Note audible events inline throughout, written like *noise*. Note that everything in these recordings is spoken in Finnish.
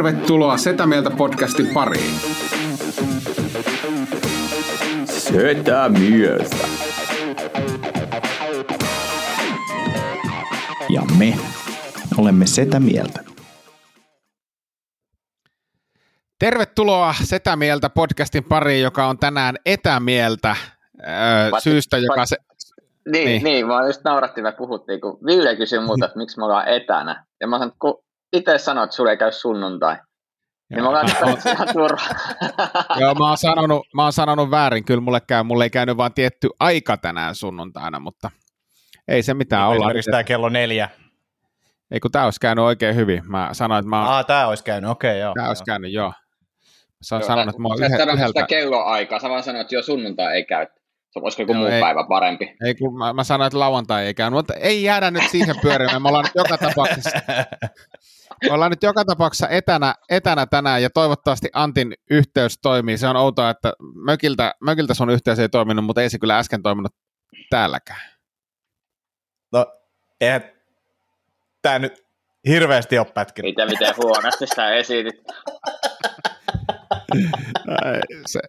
Tervetuloa Setä Mieltä podcastin pariin. Setä Mieltä. Ja me olemme Setä Mieltä. Tervetuloa Setä Mieltä podcastin pariin, joka on tänään etämieltä öö, syystä, joka se... Niin, niin. niin, mä just naurattiin, me puhuttiin, kun Ville kysyi multa, että miksi me ollaan etänä. Ja mä sanoin, että itse sanoit, että sulle ei käy sunnuntai. Niin mä olen ihan turha. *laughs* Joo, mä oon, sanonut, mä oon sanonut väärin, kyllä mulle, käy, mulle ei käynyt vaan tietty aika tänään sunnuntaina, mutta ei se mitään olla. Tämä kello neljä. Ei kun tämä olisi käynyt oikein hyvin. Mä sanoin, että mä oon... Aa, tämä olisi käynyt, okei, okay, joo. Tämä olisi käynyt, joo. Sä oon sanonut, että mä oon yhdeltä... Sä sitä kelloaikaa, sä vaan sanoit, että jo sunnuntai ei käy. Se olisiko joku muu ei, päivä parempi? Ei, kun mä, mä sanoin, että lauantai ei käy, mutta ei jäädä nyt siihen pyörimään. Me ollaan nyt joka *laughs* tapauksessa, ollaan nyt joka tapauksessa etänä, etänä tänään ja toivottavasti Antin yhteys toimii. Se on outoa, että mökiltä, mökiltä sun yhteys ei toiminut, mutta ei se kyllä äsken toiminut täälläkään. No, eihän tämä nyt hirveästi ole pätkinyt. Mitä miten huonosti sä esitit. se,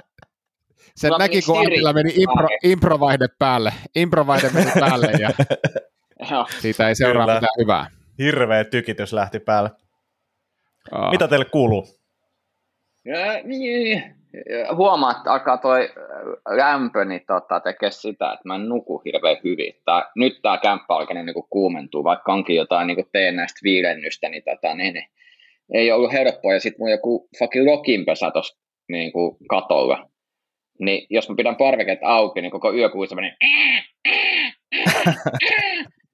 sen näki, kun Antilla meni impro, improvaihde päälle. Improvaihde meni päälle ja *laughs* siitä ei seuraa Kyllä. mitään hyvää. Hirveä tykitys lähti päälle. Oh. Mitä teille kuuluu? Ja, niin. Huomaa, että alkaa toi lämpö niin tota, tekee sitä, että mä en nuku hirveän hyvin. Tää, nyt tämä kämppä alkaa niin kuumentua, vaikka onkin jotain niin teen näistä viilennystä, niin, tota, niin, niin ei ollut helppoa. Ja sitten mun joku fucking lokinpesä tuossa niin katolla niin jos mä pidän parveket auki, niin koko yö kuuluu semmoinen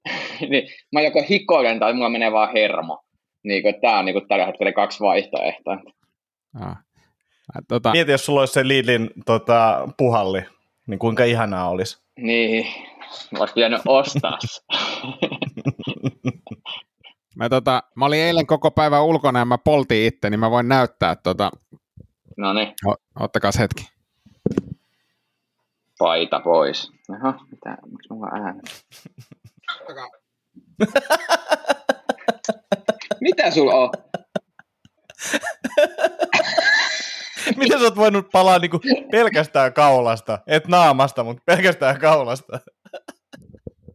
*laughs* niin mä joko hikoilen tai mulla menee vaan hermo. Niin kuin, tää on niin kuin tällä hetkellä kaksi vaihtoehtoa. Ah. Tota... Mieti, jos sulla olisi se Lidlin tota, puhalli, niin kuinka ihanaa olisi. Niin, mä olisi pitänyt ostaa *laughs* mä, tota, mä olin eilen koko päivän ulkona ja mä poltin itse, niin mä voin näyttää. Tota... No niin. Ottakaa hetki paita pois. Aha, mitä, miksi mulla ääni? *laughs* *laughs* mitä sulla on? Miten sä oot voinut palaa niinku pelkästään kaulasta? Et naamasta, mutta pelkästään kaulasta.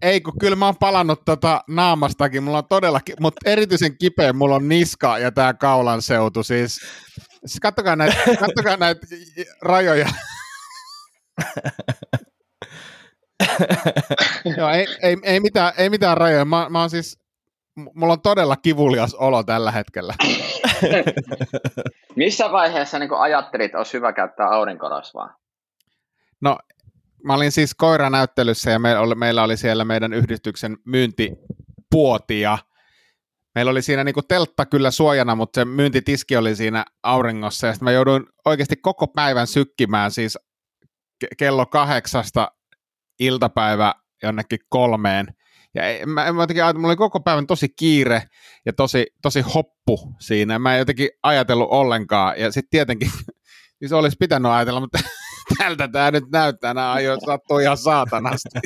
Ei, kun kyllä mä oon palannut tota naamastakin. Mulla on todellakin, mutta erityisen kipeä mulla on niska ja tää kaulan seutu. Siis, siis kattokaa näitä, kattokaa näitä rajoja. *laughs* *laughs* Joo, ei, ei, ei, mitään, ei mitään rajoja. Mä, mä oon siis, mulla on todella kivulias olo tällä hetkellä. *laughs* Missä vaiheessa niin ajattelit, että olisi hyvä käyttää aurinkorasvaa? No, mä olin siis koiranäyttelyssä ja meillä oli, meillä oli siellä meidän yhdistyksen myyntipuoti ja meillä oli siinä niin teltta kyllä suojana, mutta se myyntitiski oli siinä auringossa ja sitten mä jouduin oikeasti koko päivän sykkimään siis kello kahdeksasta iltapäivä jonnekin kolmeen. Ja mä, mä jotenkin ajattelin, mulla oli koko päivän tosi kiire ja tosi, tosi hoppu siinä. Mä en jotenkin ajatellut ollenkaan. Ja sitten tietenkin, *laughs* siis olisi pitänyt ajatella, mutta *laughs* tältä tämä nyt näyttää. Nämä ajoit sattuu ihan saatanasti. *laughs*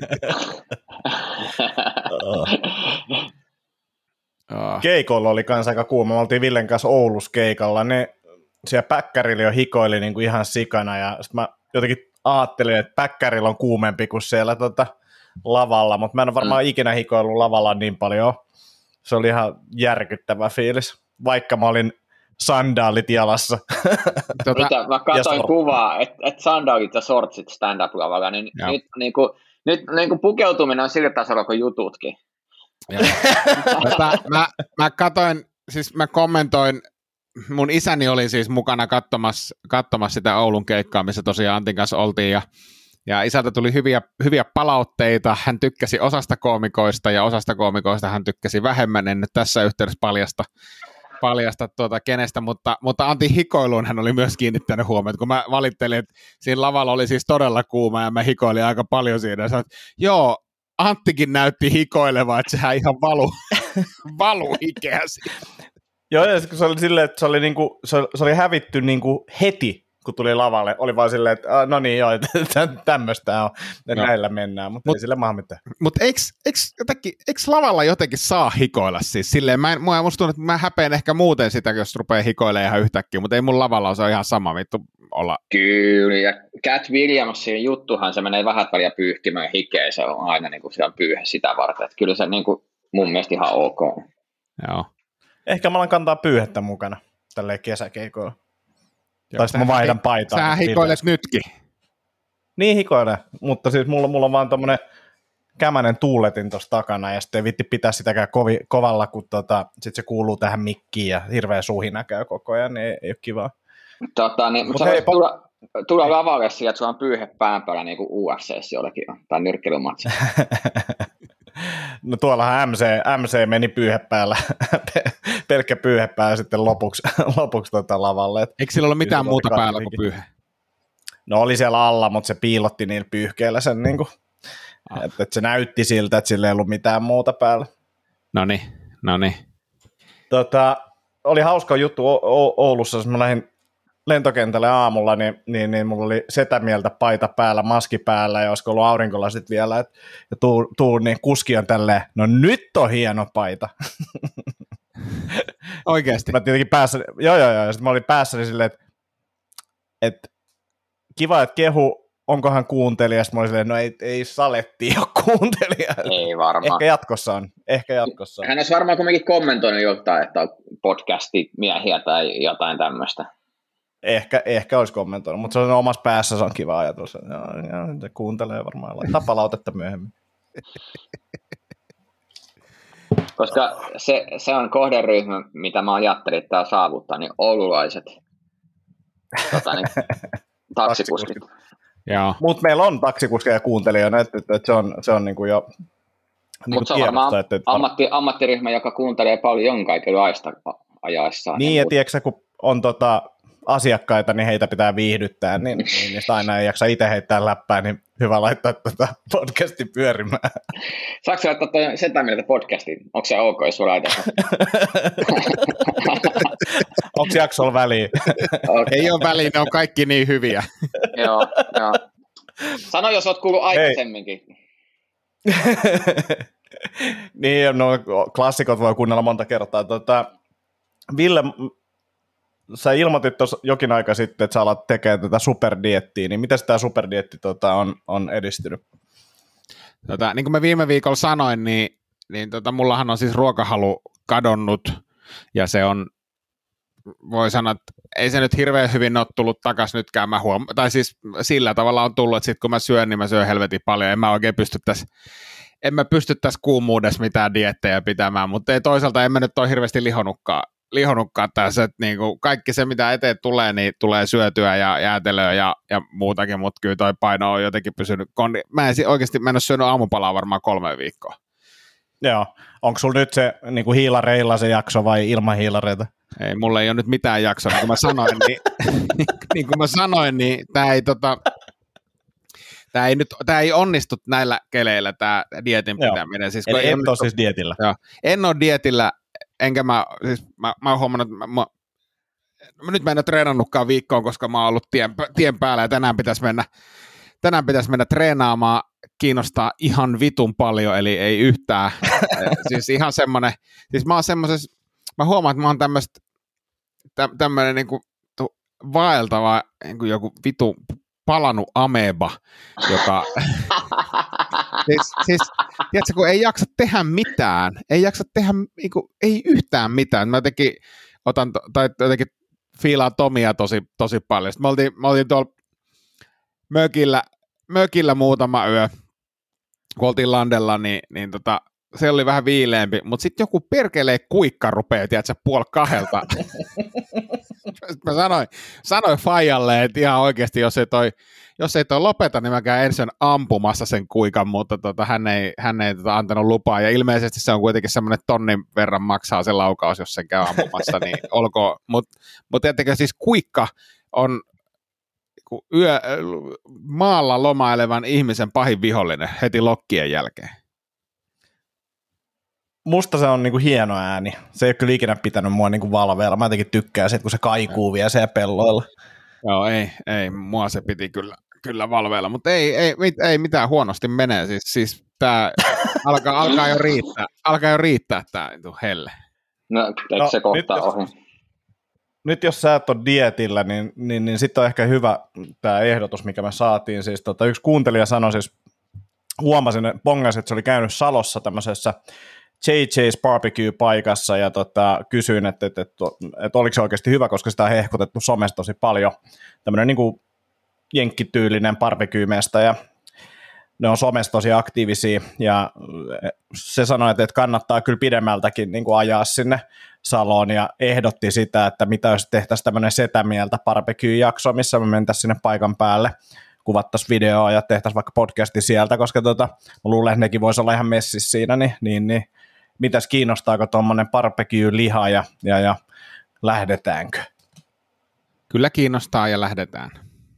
Keikolla oli kanssa aika kuuma. Me oltiin Villen kanssa Oulus keikalla. Ne siellä päkkärillä jo hikoili niin kuin ihan sikana. Ja sitten mä jotenkin ajattelin, että päkkärillä on kuumempi kuin siellä tota, lavalla, mutta mä en ole varmaan mm. ikinä hikoillut lavalla niin paljon. Se oli ihan järkyttävä fiilis, vaikka mä olin sandaalit jalassa. *laughs* tota, Mitä, mä katsoin kuvaa, että et sandaalit ja sortsit stand-up-lavalla, niin Joo. nyt, niin kuin, nyt niin kuin pukeutuminen on sillä tasolla kuin jututkin. tota, mä, mä katoin, siis mä kommentoin mun isäni oli siis mukana katsomassa, katsomassa sitä Oulun keikkaa, missä tosiaan Antin kanssa oltiin, ja, Ja isältä tuli hyviä, hyviä palautteita, hän tykkäsi osasta koomikoista ja osasta koomikoista hän tykkäsi vähemmän, en nyt tässä yhteydessä paljasta, paljasta tuota kenestä, mutta, mutta Antti hikoiluun hän oli myös kiinnittänyt huomiota, kun mä valittelin, että siinä lavalla oli siis todella kuuma ja mä hikoilin aika paljon siinä. Sanoin, joo, Anttikin näytti hikoilevaa, että sehän ihan valu, *laughs* valu hikeä Joo, ja se oli silleen, että se oli, niinku, se, se oli hävitty niinku heti, kun tuli lavalle. Oli vaan silleen, että no niin joo, *laughs* tämmöistä on, ja no. näillä mennään, mutta mut, ei sille maha mitään. Mutta eikö, lavalla jotenkin saa hikoilla siis? Silleen, mä, en, musta tuntuu, että mä häpeän ehkä muuten sitä, jos rupeaa hikoilemaan ihan yhtäkkiä, mutta ei mun lavalla ole ihan sama vittu olla. Kyllä, ja Cat Williamsin juttuhan se menee vähän väliä pyyhkimään hikeä, se on aina niin kuin siellä pyyhe sitä varten, että kyllä se niin kuin, mun mielestä ihan ok. Joo. Ehkä mä alan kantaa pyyhettä mukana tälleen kesäkeikoilla. tai sitten mä vaihdan paitaa. Sä hikoilet nytkin. Niin hikoilen, mutta siis mulla, mulla on vaan tommonen kämänen tuuletin tuossa takana ja sitten ei vitti pitää sitäkään kovi, kovalla, kun tota, sit se kuuluu tähän mikkiin ja hirveä suhina käy koko ajan, niin ei, ei ole kivaa. Tota, niin, mutta hei, tulla, tulla lavalle sillä, että sulla on pyyhe pään päällä niin kuin UFC jollekin on, tai nyrkkeilymatsi. *laughs* no tuollahan MC, MC meni pyyhe päällä, *laughs* pelkkä pyyhe päällä sitten lopuksi, *laughs* lopuksi tota lavalle. Et Eikö sillä ole mitään muuta päällä kuin pyyhe? No oli siellä alla, mutta se piilotti niillä pyyhkeillä sen, niin kuin, ah. että, että se näytti siltä, että sillä ei ollut mitään muuta päällä. No niin, no niin. Tota, oli hauska juttu Oulussa, jos mä lähdin lentokentälle aamulla, niin, niin, niin mulla oli setämieltä paita päällä, maski päällä ja olisiko ollut aurinkolasit vielä, et, ja tuu, tuu, niin kuski on tälleen, no nyt on hieno paita. *laughs* Oikeasti? Mä tietenkin päässä, joo joo joo, ja sitten mä olin päässäni silleen, että et, kiva, että kehu, onkohan kuuntelija, sitten mä olin silleen, no ei, ei saletti ole kuuntelija. Ei varmaan. Ehkä jatkossa on, ehkä jatkossa on. Hän olisi varmaan kuitenkin kommentoinut jotain, että on podcasti miehiä tai jotain tämmöistä. Ehkä, ehkä olisi kommentoinut, mutta se on omassa päässä, se on kiva ajatus. Ja, ja, se kuuntelee varmaan, laittaa palautetta myöhemmin. Koska se, se on kohderyhmä, mitä mä ajattelin, että tämä saavuttaa, niin oululaiset tota, niin, *laughs* taksikuskit. Mutta meillä on taksikuskeja ja kuuntelijoita, että, että, että se on, se on niin kuin jo niin Mutta se on varmaan että, että... Ammatti, ammattiryhmä, joka kuuntelee paljon kaikilla aista ajaessaan. Niin, niin ja tiedätkö, kun on tota, asiakkaita, niin heitä pitää viihdyttää, niin, niin niin aina ei jaksa itse heittää läppää, niin hyvä laittaa tätä podcasti pyörimään. Saatko laittaa toi setä mieltä podcastiin? Onko se ok, jos sulla *laughs* Onko jaksolla väliä? Okay. Ei ole väliä, ne on kaikki niin hyviä. *laughs* joo, joo. Sano, jos olet kuullut aikaisemminkin. *laughs* niin, no klassikot voi kuunnella monta kertaa. Tota, Ville, sä ilmoitit tuossa jokin aika sitten, että sä alat tekemään tätä superdiettiä, niin miten tämä superdietti tota, on, on edistynyt? Tota, niin kuin mä viime viikolla sanoin, niin, niin tota, mullahan on siis ruokahalu kadonnut, ja se on, voi sanoa, että ei se nyt hirveän hyvin ole tullut takaisin nytkään, mä huom- tai siis sillä tavalla on tullut, että sit kun mä syön, niin mä syön helvetin paljon, en mä oikein pysty tässä en mä pysty tässä kuumuudessa mitään diettejä pitämään, mutta ei toisaalta en mä nyt ole hirveästi lihonutkaan lihonutkaan tässä, että niin kuin kaikki se, mitä eteen tulee, niin tulee syötyä ja jäätelöä ja, ja muutakin, mutta kyllä toi paino on jotenkin pysynyt. Kondi. Mä en oikeasti, mä en ole syönyt aamupalaa varmaan kolme viikkoa. Joo. Onko sulla nyt se niin kuin hiilareilla se jakso vai ilman hiilareita? Ei, mulla ei ole nyt mitään jaksoa. Niin kuin mä sanoin, niin, *laughs* niin kuin mä sanoin, niin tämä ei tota, tämä ei, nyt, tämä ei onnistu näillä keleillä, tämä dietin pitäminen. Siis, Eli en ole siis dietillä. Joo. En ole dietillä, enkä mä, siis mä, mä oon huomannut, että mä, mä, nyt mä en ole treenannutkaan viikkoon, koska mä oon ollut tien, tien päällä ja tänään pitäisi mennä, tänään pitäisi mennä treenaamaan, kiinnostaa ihan vitun paljon, eli ei yhtään. *laughs* siis ihan semmoinen, siis mä oon semmoisessa, mä huomaan, että mä oon tämmöistä, tämmöinen niin kuin vaeltava niin kuin joku vitu palannut ameba, joka... *laughs* siis, siis, tiedätkö, kun ei jaksa tehdä mitään, ei jaksa tehdä niin kuin, ei yhtään mitään. Mä jotenkin otan, tai jotenkin fiilaan Tomia tosi, tosi paljon. Sitten me oltiin, me oltiin tuolla mökillä, mökillä muutama yö, kun oltiin landella, niin, niin tota, se oli vähän viileempi, mutta sitten joku perkelee kuikka rupeaa, tiedätkö, puoli kahdelta *laughs* *laughs* mä sanoin, sanoin Fajalle, että ihan oikeasti, jos ei toi, jos ei toi lopeta, niin mä käyn ensin ampumassa sen kuikan, mutta tota, hän ei, hän ei tota, antanut lupaa, ja ilmeisesti se on kuitenkin semmoinen tonnin verran maksaa se laukaus, jos sen käy ampumassa, niin *laughs* olkoon, mutta mut tietenkin siis kuikka on yö, maalla lomailevan ihmisen pahin vihollinen heti lokkien jälkeen musta se on niinku hieno ääni. Se ei ole kyllä ikinä pitänyt mua niinku valveilla. Mä jotenkin tykkään siitä, kun se kaikuu vielä siellä pelloilla. Joo, ei, ei, mua se piti kyllä, kyllä valveilla, mutta ei, ei, mit, ei mitään huonosti menee. Siis, siis tää *laughs* alkaa, alkaa, jo riittää, alkaa jo riittää tää helle. No, eikö no, se kohta ohi? nyt jos sä et ole dietillä, niin, niin, niin sitten on ehkä hyvä tämä ehdotus, mikä me saatiin. Siis tota, yksi kuuntelija sanoi siis, huomasin, pongasin, että se oli käynyt Salossa tämmöisessä JJ's barbecue-paikassa ja tota, kysyin, että, että, että, että oliko se oikeasti hyvä, koska sitä on hehkutettu somessa tosi paljon. Tämmöinen niin jenkkityylinen barbecue-mesta ja ne on somessa tosi aktiivisia ja se sanoi, että kannattaa kyllä pidemmältäkin niin kuin ajaa sinne Saloon ja ehdotti sitä, että mitä jos tehtäisiin tämmöinen setämieltä barbecue-jakso, missä me mentäisiin sinne paikan päälle kuvattaisiin videoa ja tehtäisiin vaikka podcasti sieltä, koska tota, mä luulen, että nekin voisi olla ihan messissä siinä, niin, niin, niin mitäs kiinnostaako tuommoinen barbecue-liha ja, ja, ja lähdetäänkö? Kyllä kiinnostaa ja lähdetään.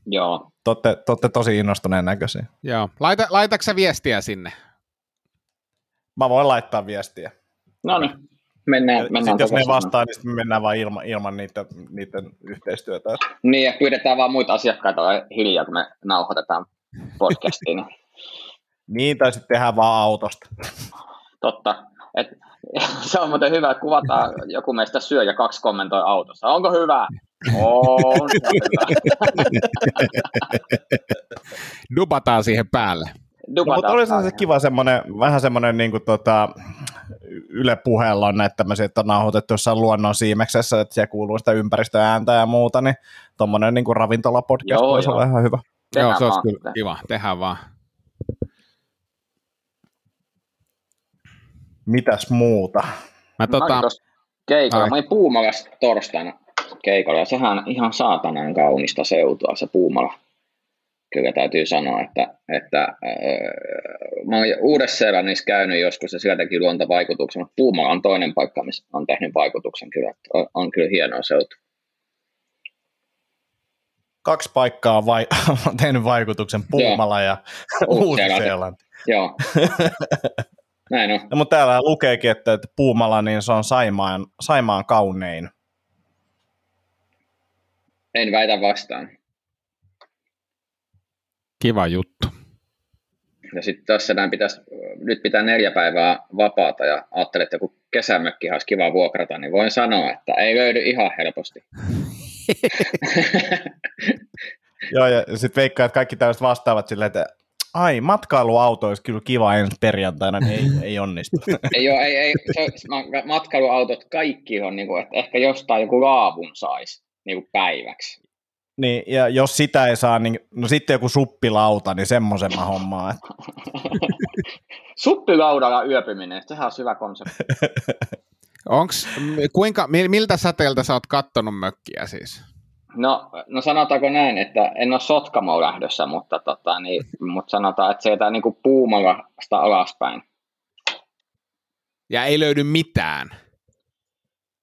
Joo. Totte, totte tosi innostuneen näköisiä. Joo. Laita, laitatko viestiä sinne? Mä voin laittaa viestiä. No niin, mennään. mennään sitten jos ne vastaa, niin me mennään vaan ilman, ilman niiden, niiden yhteistyötä. Niin, ja pyydetään vaan muita asiakkaita hiljaa, kun me nauhoitetaan podcastiin. niin, *laughs* tai sitten tehdään vaan autosta. Totta. Et, *laughs* se on muuten hyvä, että kuvataan joku meistä syö ja kaksi kommentoi autossa. Onko hyvä? On *laughs* Dubataan siihen päälle. No, mutta olisi se kiva semmoinen, vähän semmoinen niin kuin tota, Yle puheella on näitä tämmöisiä, että on nauhoitettu jossain luonnon siimeksessä, että siellä kuuluu sitä ympäristöääntä ja muuta, niin tuommoinen niin ravintolapodcast joo, voisi joo. olla ihan hyvä. Tehdään joo, se olisi kyllä kiva, tehdään vaan. Mitäs muuta? Mä, tota... keikolla, mä olin Puumalassa torstaina keikolla, ja sehän on ihan saatanan kaunista seutua se Puumala. Kyllä täytyy sanoa, että, että äh, mä olen Uudessa-Seelannissa käynyt joskus ja sieltäkin luontovaikutuksen, mutta Puumala on toinen paikka, missä on tehnyt vaikutuksen kyllä, on, on kyllä hienoa seutu. Kaksi paikkaa on vai, *laughs* tehnyt vaikutuksen, Puumala ja Uusi-Seelanti. Joo. *laughs* Näin on. No, mutta täällä lukeekin, että, että Puumala niin se on Saimaan, Saimaan kaunein. En väitä vastaan. Kiva juttu. Ja sitten tässä näin pitäisi, nyt pitää neljä päivää vapaata ja ajattelin, että joku kesämökki olisi kiva vuokrata, niin voin sanoa, että ei löydy ihan helposti. *laughs* Joo, ja sitten veikkaa, että kaikki tällaiset vastaavat silleen, että ai, matkailuauto olisi kyllä kiva ensi perjantaina, niin ei, ei onnistu. *laughs* ei, ole, ei, ei se, matkailuautot kaikki on, niin kuin, että ehkä jostain joku laavun saisi niin kuin päiväksi. Niin, ja jos sitä ei saa, niin no sitten joku suppilauta, niin semmoisen mä hommaan. Että... *laughs* Suppilaudalla yöpyminen, sehän on hyvä konsepti. Onks, kuinka, miltä säteeltä sä oot kattonut mökkiä siis? No, no sanotaanko näin, että en ole Sotkamoon lähdössä, mutta, tota, niin, mutta sanotaan, että sieltä niin Puumalasta alaspäin. Ja ei löydy mitään?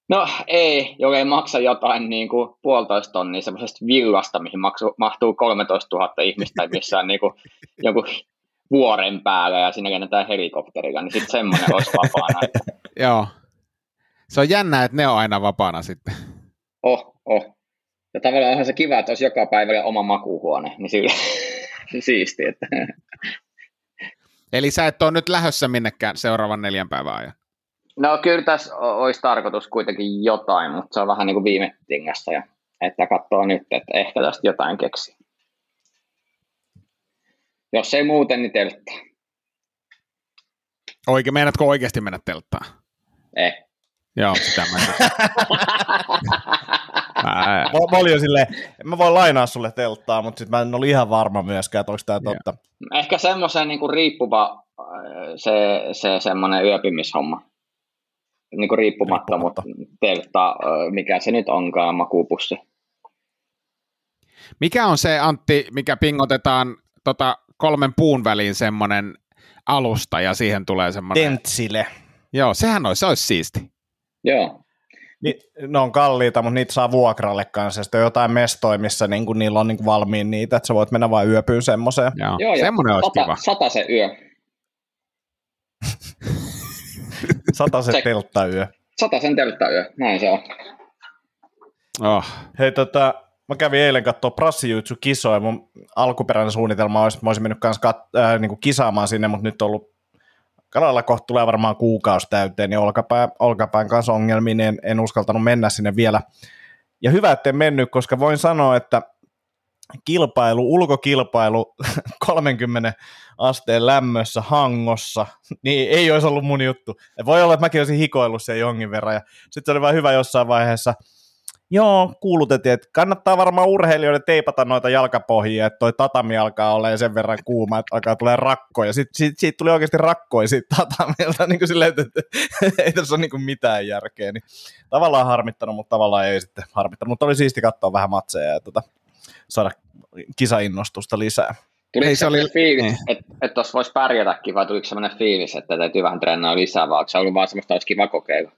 No ei, ei maksa jotain niin kuin puolitoista tonnia semmoisesta villasta, mihin maksu, mahtuu 13 000 ihmistä missään niin kuin, joku vuoren päällä ja siinä käännetään helikopterilla, niin sitten semmoinen olisi vapaana. *laughs* Joo. Se on jännä, että ne on aina vapaana sitten. Oh, oh. Ja tavallaan onhan se kiva, että olisi joka päivä oma makuuhuone, niin sillä siisti. Että... Eli sä et ole nyt lähössä minnekään seuraavan neljän päivän ajan? No kyllä tässä olisi tarkoitus kuitenkin jotain, mutta se on vähän niin kuin viime tingassa, ja että katsoo nyt, että ehkä tästä jotain keksi. Jos ei muuten, niin telttaa. Oikein, meinaatko oikeasti mennä telttaan? Eh. Joo, sitä mä *laughs* mä, mä olin jo silleen, mä voin lainaa sulle telttaa, mutta sit mä en ole ihan varma myöskään, että onko tämä totta. Ehkä semmoisen niin riippuva se, se semmoinen yöpymishomma niin kuin riippumattomuutta teltta, mikä se nyt onkaan, makuupussi. Mikä on se, Antti, mikä pingotetaan tota, kolmen puun väliin semmoinen alusta ja siihen tulee semmoinen... Tentsile. Joo, sehän olisi, se olisi siisti. Joo. Ni, ne on kalliita, mutta niitä saa vuokralle kanssa. Sitten on jotain mestoja, missä niinku, niillä on niinku valmiin niitä, että sä voit mennä vain yöpyyn semmoiseen. Joo, Joo semmoinen olisi sata, kiva. Sata se yö. *laughs* sata se, telttayö. Sata sen telttayö, näin se on. Oh. Hei tota, mä kävin eilen katsoa prassijutsu kisoja. Mun alkuperäinen suunnitelma olisi, että mä olisin mennyt kanssa kat, äh, niin kisaamaan sinne, mutta nyt on ollut Kalalla kohta tulee varmaan kuukausi täyteen, niin olkapää, olkapään kanssa ongelmia, niin en, en uskaltanut mennä sinne vielä. Ja hyvä, ettei mennyt, koska voin sanoa, että kilpailu, ulkokilpailu *laughs* 30 asteen lämmössä hangossa, *laughs* niin ei olisi ollut mun juttu. Voi olla, että mäkin olisin hikoillut sen jonkin verran. Sitten se oli vain hyvä jossain vaiheessa – Joo, kuulutettiin, että kannattaa varmaan urheilijoiden teipata noita jalkapohjia, että toi tatami alkaa olla sen verran kuuma, että alkaa tulee rakkoja. Sitten siitä, siitä tuli oikeasti rakkoja siitä tatamilta, *laughs* niin kuin silleen, että ei tässä ole niin kuin mitään järkeä. Niin tavallaan harmittanut, mutta tavallaan ei sitten harmittanut. Mutta oli siisti katsoa vähän matseja ja tuota, saada kisainnostusta lisää. Tuli se oli fiilis, niin. että et tuossa voisi pärjätäkin, vai tuliko sellainen fiilis, että täytyy vähän treenaa lisää, vai se ollut vaan semmoista, olisi kiva kokeilla?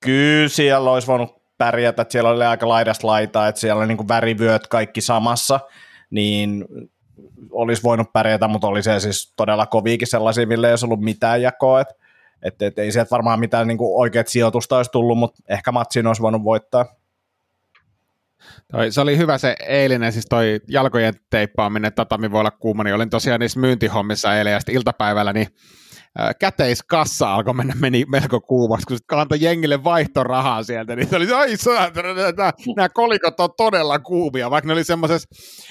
Kyllä siellä olisi voinut pärjätä, että siellä oli aika laidasta laitaa, että siellä oli niin värivyöt kaikki samassa, niin olisi voinut pärjätä, mutta oli se siis todella koviikin sellaisia, millä ei olisi ollut mitään jakoa, että et, et, ei sieltä varmaan mitään niin oikeat sijoitusta olisi tullut, mutta ehkä matsin olisi voinut voittaa. Toi, se oli hyvä se eilinen, siis toi jalkojen teippaaminen, tatami voi olla kuuma, niin olin tosiaan niissä myyntihommissa eilen ja sitten iltapäivällä, niin käteiskassa alkoi mennä meni melko kuumaksi, kun sitten antoi jengille vaihtorahaa sieltä, niin se oli, ai nämä kolikot on todella kuumia, vaikka ne oli semmoisessa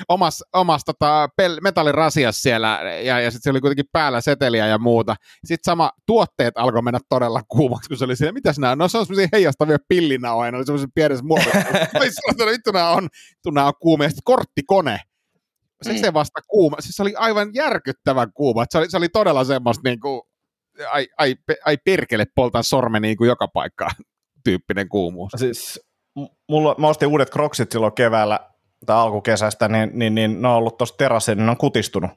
omassa omas, tota, metallirasiassa siellä, ja, ja sitten se oli kuitenkin päällä seteliä ja muuta. Sitten sama tuotteet alkoi mennä todella kuumaksi, kun se oli siellä, mitäs nämä on? No se on semmoisia heijastavia pillinauhoja, ne oli semmoisessa pienessä muodossa. *laughs* vittu nämä on, nämä on kuumia. Sitten korttikone, se, mm. se vasta kuuma, siis se oli aivan järkyttävän kuuma, se oli, se oli todella semmoista niin kuin, ai, ai, ai perkele, poltan sormen niin kuin joka paikkaan *laughs* tyyppinen kuumuus. Siis mulla, mä ostin uudet kroksit silloin keväällä tai alkukesästä, niin, niin, niin ne on ollut tuossa terassilla, niin ne on kutistunut.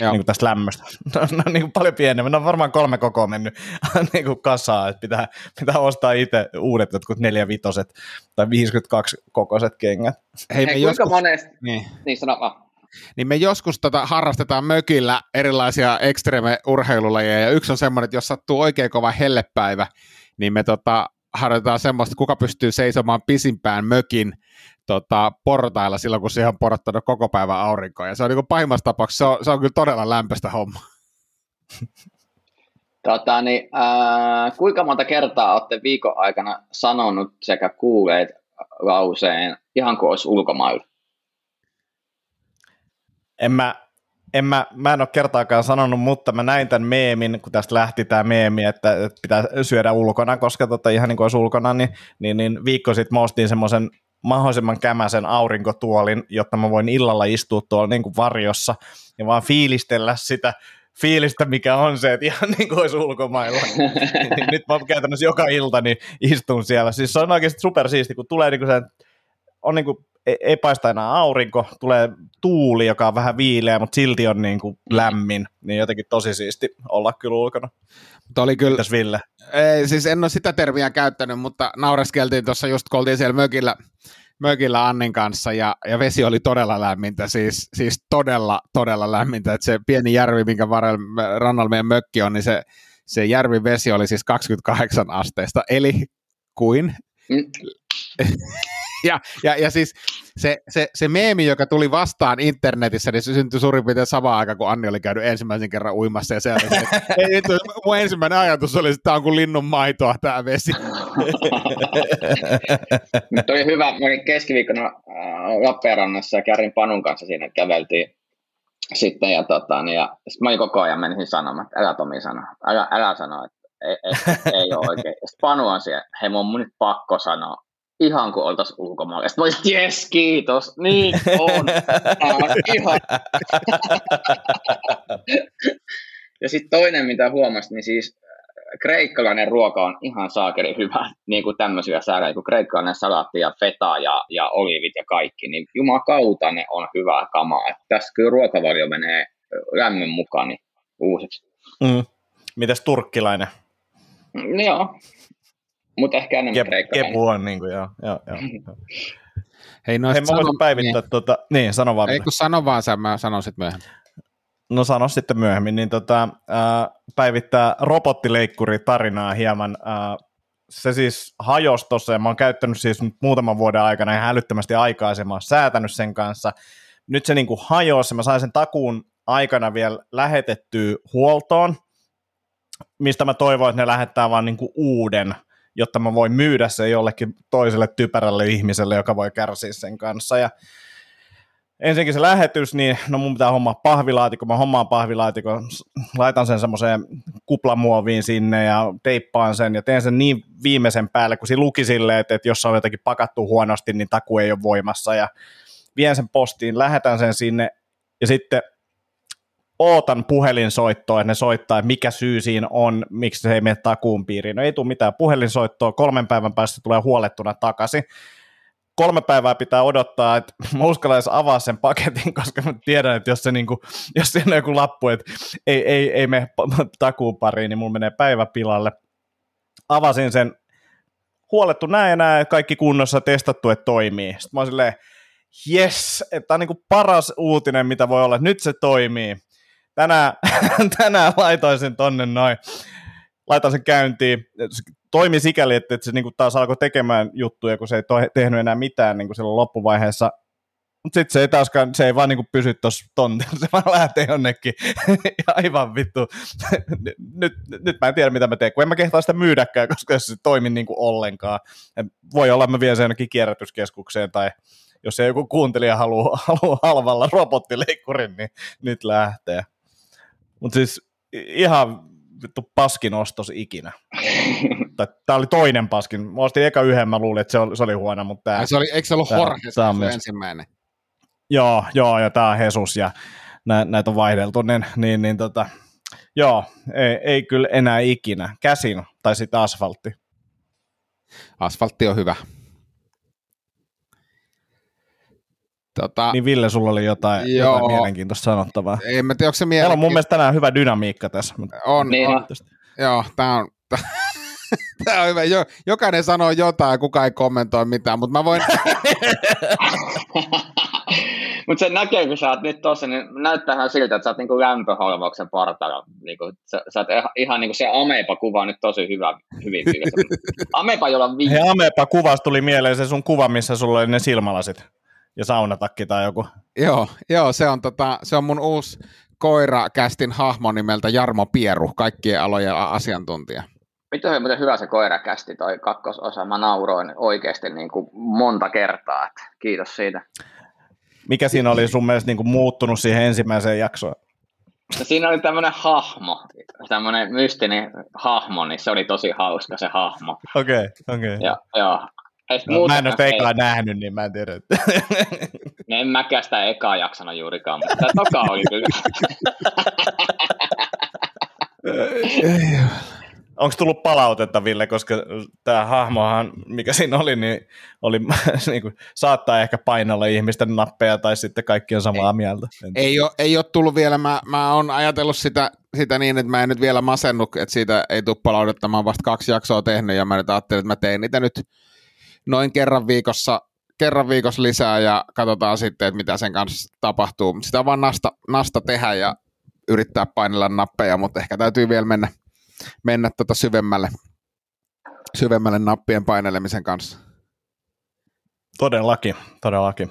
Joo. Niin kuin tästä lämmöstä. *laughs* Ne on, ne on niin kuin paljon pienemmät. Ne on varmaan kolme kokoa mennyt *laughs* niin kuin kasaan, että pitää, pitää ostaa itse uudet jotkut neljä vitoset tai 52 kokoiset kengät. Hei, Hei kuinka joskus... monesti, niin, niin sano niin me joskus tota harrastetaan mökillä erilaisia ekstreme-urheilulajeja, ja yksi on semmoinen, että jos sattuu oikein kova hellepäivä, niin me tota, harjoitetaan semmoista, kuka pystyy seisomaan pisimpään mökin tota, portailla silloin, kun siihen on porottanut koko päivän aurinkoa. Ja se on niin pahimmassa tapauksessa, se on, se on kyllä todella lämpöistä homma. Tota, niin, ää, kuinka monta kertaa olette viikon aikana sanonut sekä kuulleet lauseen, ihan kuin olisi ulkomailla? En mä, en mä, mä en ole kertaakaan sanonut, mutta mä näin tämän meemin, kun tästä lähti tämä meemi, että, että pitää syödä ulkona, koska tota, ihan niin kuin olisi ulkona, niin, niin, niin viikko sitten mä ostin semmoisen mahdollisimman kämäsen aurinkotuolin, jotta mä voin illalla istua tuolla niin kuin varjossa ja vaan fiilistellä sitä fiilistä, mikä on se, että ihan *laughs* niin kuin olisi ulkomailla. *laughs* Nyt mä käytännössä joka ilta niin istun siellä. Siis se on oikeasti supersiisti, kun tulee niin kuin se, on niin kuin ei paista enää aurinko, tulee tuuli, joka on vähän viileä, mutta silti on niin kuin lämmin, niin jotenkin tosi siisti olla kyllä ulkona. Mutta oli kyllä, Mitäs Ville? Ei, siis en ole sitä termiä käyttänyt, mutta naureskeltiin tuossa just, kun oltiin siellä mökillä, mökillä Annin kanssa ja, ja vesi oli todella lämmintä, siis, siis todella, todella lämmintä, että se pieni järvi, minkä varrella rannalla meidän mökki on, niin se, se järvin vesi oli siis 28 asteesta, eli kuin mm. *laughs* ja, ja, ja siis se, se, se meemi, joka tuli vastaan internetissä, niin se syntyi suurin piirtein samaan aikaan, kun Anni oli käynyt ensimmäisen kerran uimassa. Ja se, se *laughs* ei, mun ensimmäinen ajatus oli, että tämä on kuin linnun maitoa tämä vesi. *laughs* Nyt oli hyvä, mä olin keskiviikkona äh, Lappeenrannassa ja Kärin Panun kanssa siinä käveltiin sitten ja, tota, niin, ja sit mä olin koko ajan menisin sanomaan, että älä Tomi sano, älä, älä sano, että ei, ei, ei ole oikein. Sitten Panu on siellä, hei mun on nyt pakko sanoa, ihan kuin oltaisiin ulkomailla. Sitten mä jes, kiitos, niin on. ihan. ja sitten toinen, mitä huomasin, niin siis kreikkalainen ruoka on ihan saakeri hyvä, niin kuin tämmöisiä säädöjä, kuin kreikkalainen salaatti ja feta ja, ja olivit ja kaikki, niin jumakauta ne on hyvää kamaa. Että tässä kyllä ruokavalio menee lämmön mukaan niin uusiksi. Mm. Mites turkkilainen? Mm, joo, mutta ehkä enemmän Kep, kreikkalainen. Kepu on, niin kuin, joo, joo, joo. Hei, Hei, mä voisin päivittää, niin. Tota, niin, sano vaan. Ei kun sano vaan, sä, mä sanon sitten myöhemmin. No sano sitten myöhemmin, niin tota, ää, päivittää robottileikkuri tarinaa hieman. Ää, se siis hajosi tuossa ja mä oon käyttänyt siis nyt muutaman vuoden aikana ihan älyttömästi aikaisemmin, säätänyt sen kanssa. Nyt se niinku hajosi, mä sain sen takuun aikana vielä lähetettyä huoltoon, mistä mä toivon, että ne lähettää vaan niinku uuden, jotta mä voin myydä sen jollekin toiselle typerälle ihmiselle, joka voi kärsiä sen kanssa. Ja ensinnäkin se lähetys, niin no mun pitää hommaa pahvilaatikko, mä hommaan pahvilaatikko, laitan sen semmoiseen kuplamuoviin sinne ja teippaan sen ja teen sen niin viimeisen päälle, kun se luki silleen, että, että jos on jotenkin pakattu huonosti, niin taku ei ole voimassa ja vien sen postiin, lähetän sen sinne ja sitten ootan puhelinsoittoa, että ne soittaa, että mikä syy siinä on, miksi se ei mene takuun piiriin. No ei tule mitään puhelinsoittoa, kolmen päivän päästä tulee huolettuna takaisin kolme päivää pitää odottaa, että *laughs* mä uskallan edes avaa sen paketin, *laughs* koska mä tiedän, että jos, se niinku, *laughs* jos siinä on joku lappu, että ei, ei, ei mene takuun pariin, niin mulla menee päivä pilalle. Avasin sen, huolettu näin ja näin, kaikki kunnossa, testattu, että toimii. Sitten mä oon silleen, yes, että tämä on niinku paras uutinen, mitä voi olla, nyt se toimii. Tänään, *laughs* tänään laitoin sen tonne noin laitan sen käyntiin. Se toimi sikäli, että, se niin kuin taas alkoi tekemään juttuja, kun se ei to- tehnyt enää mitään niin kuin silloin loppuvaiheessa. Mutta sitten se ei taaskaan, se ei vaan niinku pysy tuossa tontilla, *laughs* se vaan lähtee jonnekin. *laughs* Aivan vittu. nyt, nyt mä en tiedä, mitä mä teen, kun en mä kehtaa sitä myydäkään, koska se toimi niinku ollenkaan. Et voi olla, mä vien sen jonnekin kierrätyskeskukseen, tai jos ei joku kuuntelija halua, halua halvalla robottileikkurin, niin nyt lähtee. Mutta siis ihan vittu paskin ostos ikinä. *laughs* tämä oli toinen paskin. Mä ostin eka yhden, mä luulin, että se oli, se oli huono, mutta tämä... Se oli, eikö se ollut Jorge se myös... ensimmäinen? Joo, joo, ja tämä on Jesus, ja nä, näitä on vaihdeltu, niin, niin, niin tota, joo, ei, ei kyllä enää ikinä. Käsin, tai sitten asfaltti. Asfaltti on hyvä. Tota, niin Ville, sulla oli jotain, joo, jotain mielenkiintoista sanottavaa. Ei mä tiedä, onko se mielenkiintoista. on mun mielestä tänään hyvä dynamiikka tässä. On, niin on. Joo, tämä on, *laughs* Tämä on hyvä. jokainen sanoo jotain ja kukaan ei kommentoi mitään, mutta mä voin... *laughs* *laughs* mutta se näkee, kun sä oot nyt tossa, niin näyttäähän siltä, että sä oot niinku lämpöholvauksen partalla. Niinku, sä, sä oot ihan niinku se Ameepa-kuva on nyt tosi hyvä, hyvin. Ameepa, jolla on viisi. Ameepa-kuvasta tuli mieleen se sun kuva, missä sulla oli ne silmälasit ja saunatakki tai joku. Joo, joo se, on tota, se on mun uusi koirakästin hahmo nimeltä Jarmo Pieru, kaikkien alojen asiantuntija. Miten miten hyvä se koirakästi toi kakkososa. Mä nauroin oikeasti niin kuin monta kertaa. Että kiitos siitä. Mikä siinä oli sun mielestä niin kuin muuttunut siihen ensimmäiseen jaksoon? No siinä oli tämmöinen hahmo, tämmöinen mystinen hahmo, niin se oli tosi hauska se hahmo. Okei, okay, okei. Okay. Ja, joo, No, mä en ole ekaa ei... nähnyt, niin mä en tiedä. *laughs* No en mäkään sitä ekaa jaksana juurikaan, mutta tämä toka oli kyllä. *laughs* Onko tullut palautetta, Ville, koska tämä hahmohan, mikä siinä oli, niin, oli *laughs* niin kuin, saattaa ehkä painalla ihmisten nappeja tai sitten kaikki on samaa ei, mieltä. Ei ole, ei ole tullut vielä, mä, mä oon ajatellut sitä, sitä niin, että mä en nyt vielä masennut, että siitä ei tule palautetta, mä oon vasta kaksi jaksoa tehnyt ja mä nyt ajattelin, että mä teen niitä nyt noin kerran viikossa, kerran viikossa lisää ja katsotaan sitten, että mitä sen kanssa tapahtuu. Sitä vaan nasta, nasta tehdä ja yrittää painella nappeja, mutta ehkä täytyy vielä mennä, mennä tota syvemmälle, syvemmälle nappien painelemisen kanssa. Todellakin, todellakin.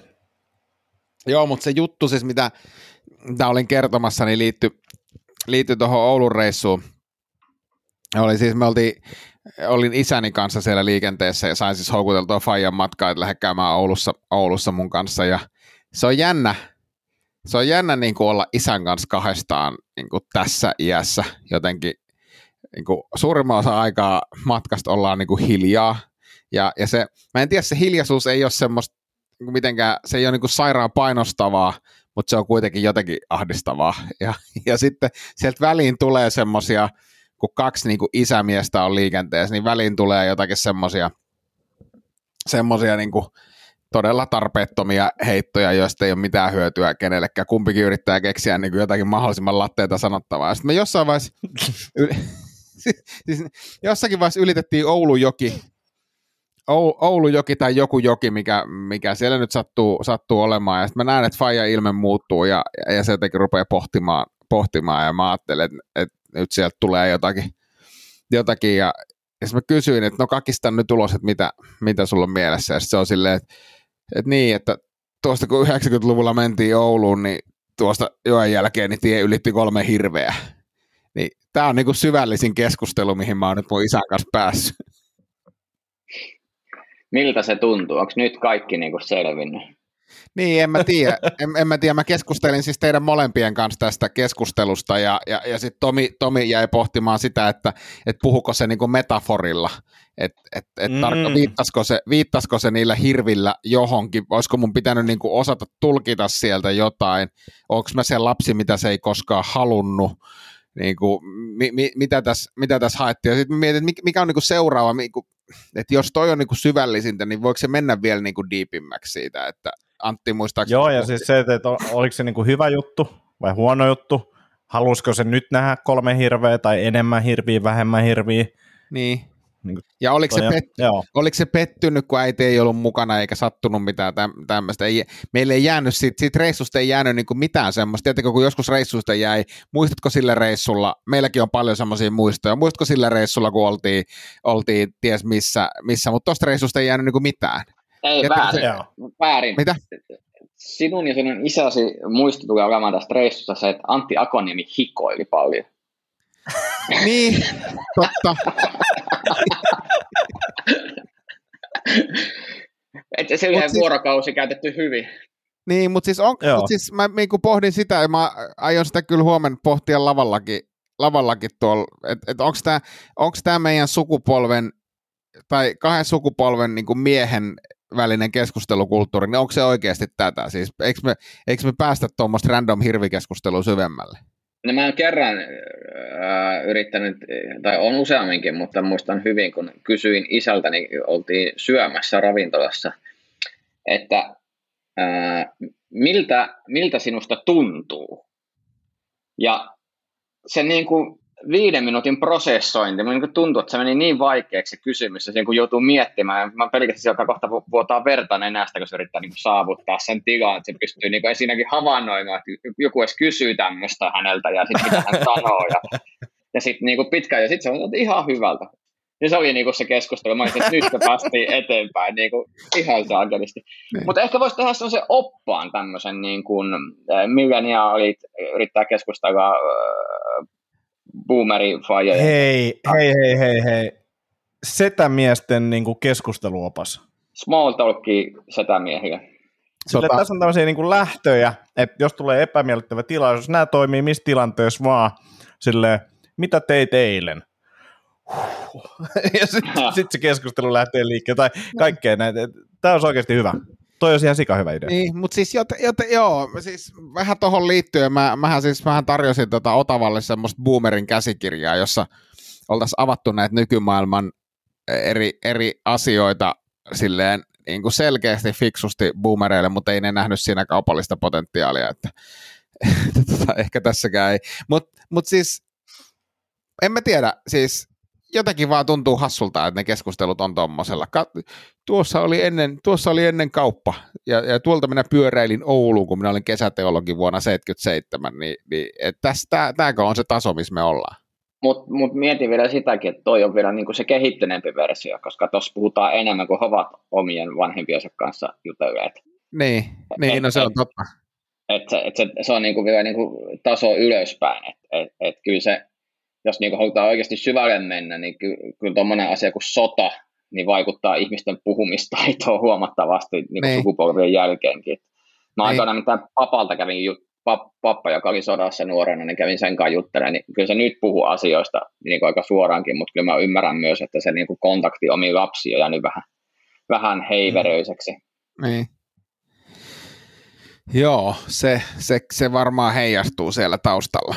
Joo, mutta se juttu siis, mitä, mitä olin kertomassa, niin liittyi liittyi tuohon Oulun reissuun. Oli siis, me oltiin olin isäni kanssa siellä liikenteessä ja sain siis houkuteltua Fajan matkaa, että lähde käymään Oulussa, Oulussa mun kanssa. Ja se on jännä, se on jännä niin kuin olla isän kanssa kahdestaan niin kuin tässä iässä. Jotenkin niin kuin suurimman osa aikaa matkasta ollaan niin kuin hiljaa. Ja, ja se, mä en tiedä, se hiljaisuus ei ole semmoista niin mitenkään, se ei ole niin kuin sairaan painostavaa, mutta se on kuitenkin jotenkin ahdistavaa. Ja, ja sitten sieltä väliin tulee semmoisia kun kaksi niin kuin isämiestä on liikenteessä, niin väliin tulee jotakin semmoisia semmosia niin kuin todella tarpeettomia heittoja, joista ei ole mitään hyötyä kenellekään. Kumpikin yrittää keksiä niin kuin jotakin mahdollisimman latteita sanottavaa. Sitten me jossain vaiheessa, *laughs* yli, *laughs* siis jossakin vaiheessa ylitettiin Oulujoki, Oulujoki tai joku joki, mikä, mikä siellä nyt sattuu, sattuu olemaan. Ja sitten mä näen, että Faija ilme muuttuu ja, ja se jotenkin rupeaa pohtimaan, pohtimaan ja mä ajattelen, että, että nyt sieltä tulee jotakin, jotakin ja, ja mä kysyin, että no kakista nyt ulos, että mitä, mitä sulla on mielessä. Ja se on silleen, että, että niin, että tuosta kun 90-luvulla mentiin Ouluun, niin tuosta joen jälkeen niin tie ylitti kolme hirveä. Niin tämä on niinku syvällisin keskustelu, mihin mä oon nyt mun isän kanssa päässyt. Miltä se tuntuu? Onko nyt kaikki niinku selvinnyt? Niin, en mä tiedä. En, en mä tiedä. Mä keskustelin siis teidän molempien kanssa tästä keskustelusta ja, ja, ja sitten Tomi, Tomi jäi pohtimaan sitä, että et puhuko se niinku metaforilla, että et, et mm. tarkka, viittasko, se, viittasko se niillä hirvillä johonkin, olisiko mun pitänyt niinku osata tulkita sieltä jotain, onko mä se lapsi, mitä se ei koskaan halunnut, niin kuin, mi, mi, mitä, tässä, mitä tässä haettiin. Ja sitten mietin, että mikä on niin kuin seuraava, niin kuin, että jos toi on niin kuin syvällisintä, niin voiko se mennä vielä niin kuin diipimmäksi siitä, että Antti muistaakseni... Joo, ja siis se, että oliko se niin kuin hyvä juttu vai huono juttu, halusiko se nyt nähdä kolme hirveä tai enemmän hirviä, vähemmän hirviä. Niin. Niin ja oliko se, pet, oliko se pettynyt, kun äiti ei ollut mukana eikä sattunut mitään tämmöistä? Ei, meille ei jäänyt, siitä, siitä reissusta ei jäänyt niin mitään semmoista. Tiedätkö, kun joskus reissusta jäi, muistatko sillä reissulla, meilläkin on paljon semmoisia muistoja, muistatko sillä reissulla, kun oltiin, oltiin ties missä, missä mutta tuosta reissusta ei jäänyt niin mitään. Ei väärin. Se, väärin. Mitä? Sinun ja sinun isäsi muisto tulee olemaan tästä reissusta se, että Antti Akoniemi hikoili paljon. *laughs* niin, totta. *laughs* että se yhden siis, vuorokausi käytetty hyvin. Niin, mutta siis, on, mut siis mä niin pohdin sitä, ja mä aion sitä kyllä huomenna pohtia lavallakin, lavallakin tuolla, että et onko tämä onks tää meidän sukupolven, tai kahden sukupolven niin kuin miehen välinen keskustelukulttuuri, niin onko se oikeasti tätä? Siis eikö me, eikö me päästä tuommoista random hirvikeskustelua syvemmälle? No mä oon kerran äh, yrittänyt, tai on useamminkin, mutta muistan hyvin, kun kysyin isältäni, niin oltiin syömässä ravintolassa, että äh, miltä, miltä sinusta tuntuu? Ja se niin kuin viiden minuutin prosessointi, niin tuntuu, että se meni niin vaikeaksi se kysymys, että kun joutuu miettimään, mä pelkästään sieltä kohta vuotaa verta nenästä, kun se yrittää niin saavuttaa sen tilan, että se pystyy niin ensinnäkin havainnoimaan, että joku edes kysyy tämmöistä häneltä ja sitten mitä hän sanoo ja, ja sitten niin pitkään ja sitten se on ihan hyvältä. Ja se oli niinku se keskustelu. Mä olisin, että nyt me päästiin eteenpäin niinku ihan saakelisti. Niin. Mutta ehkä voisi tehdä se oppaan tämmöisen, niin kuin, milleniaalit yrittää keskustella boomeri faija. Hei, hei, hei, hei, hei. Setämiesten niin kuin keskusteluopas. Small talki setämiehille. Sille tota... tässä on tämmöisiä niin kuin lähtöjä, että jos tulee epämiellyttävä tilaisuus, nämä toimii missä tilanteessa vaan, sille mitä teit eilen? *laughs* ja sitten sit se keskustelu lähtee liikkeelle, tai kaikkea näitä. Tämä on oikeasti hyvä toi olisi ihan sika hyvä idea. Niin, mutta siis jote, jote, joo, siis vähän tuohon liittyen, mä, mähän siis vähän tarjosin tota Otavalle semmoista Boomerin käsikirjaa, jossa oltaisiin avattu näitä nykymaailman eri, eri asioita silleen niin kuin selkeästi fiksusti boomereille, mutta ei ne nähnyt siinä kaupallista potentiaalia, että, että *laughs* tota, ehkä tässäkään ei. Mutta mut siis, en mä tiedä, siis jotenkin vaan tuntuu hassulta, että ne keskustelut on tuommoisella. Tuossa oli ennen, tuossa oli ennen kauppa, ja, ja tuolta minä pyöräilin Ouluun, kun minä olin kesäteologi vuonna 77, niin, niin tämäkö on se taso, missä me ollaan? Mutta mut mietin vielä sitäkin, että toi on vielä niinku se kehittyneempi versio, koska tuossa puhutaan enemmän kuin he ovat omien vanhempiensa kanssa jutelleet. Niin, niin et, no se on totta. Et se, et se, se on niinku vielä niinku taso ylöspäin, että et, et kyllä se jos niin halutaan oikeasti syvälle mennä, niin ky- kyllä tuommoinen asia kuin sota niin vaikuttaa ihmisten puhumistaitoon huomattavasti niin niin. sukupolvien jälkeenkin. Mä niin. aikana mitään papalta kävin jut- pap- pappa, joka oli sodassa nuorena, niin kävin sen kanssa juttelemaan, niin kyllä se nyt puhuu asioista niin kuin aika suoraankin, mutta kyllä mä ymmärrän myös, että se niin kuin kontakti omiin lapsiin on jäänyt vähän, vähän heiveröiseksi. Niin. Joo, se, se, se varmaan heijastuu siellä taustalla.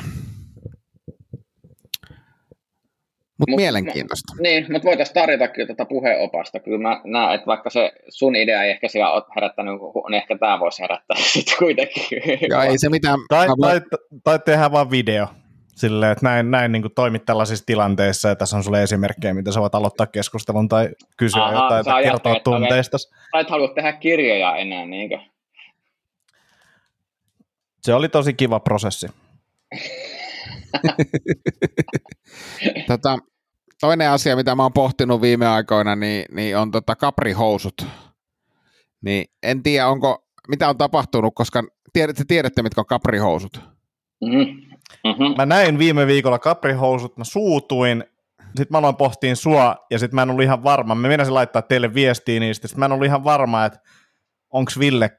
Mutta Mut- mielenkiintoista. Niin, mutta voitaisiin tarjota kyllä tätä puheopasta. Kyllä mä näen, että vaikka se sun idea ei ehkä siellä ole herättänyt, niin ehkä tämä voisi herättää *laughs* sitten kuitenkin. Joo, ei se mitään. Tai, tai, tai tehdään vaan video. Silleen, että näin, näin niin toimit tällaisissa tilanteissa, ja tässä on sulle esimerkkejä, mitä sä voit aloittaa keskustelun tai kysyä Aha, jotain tai kertoa tunteista. Tai et halua tehdä kirjoja enää, niinkö? Se oli tosi kiva prosessi. *laughs* *laughs* Tota, toinen asia, mitä mä oon pohtinut viime aikoina, niin, niin on tota kaprihousut. Niin en tiedä, onko, mitä on tapahtunut, koska tiedätte, tiedätte mitkä on kaprihousut. Mm-hmm. Mm-hmm. Mä näin viime viikolla kaprihousut, mä suutuin, sitten mä aloin pohtiin sua, ja sitten mä en ollut ihan varma, mä menisin laittaa teille viestiä niistä, sitten mä en ollut ihan varma, että onks Ville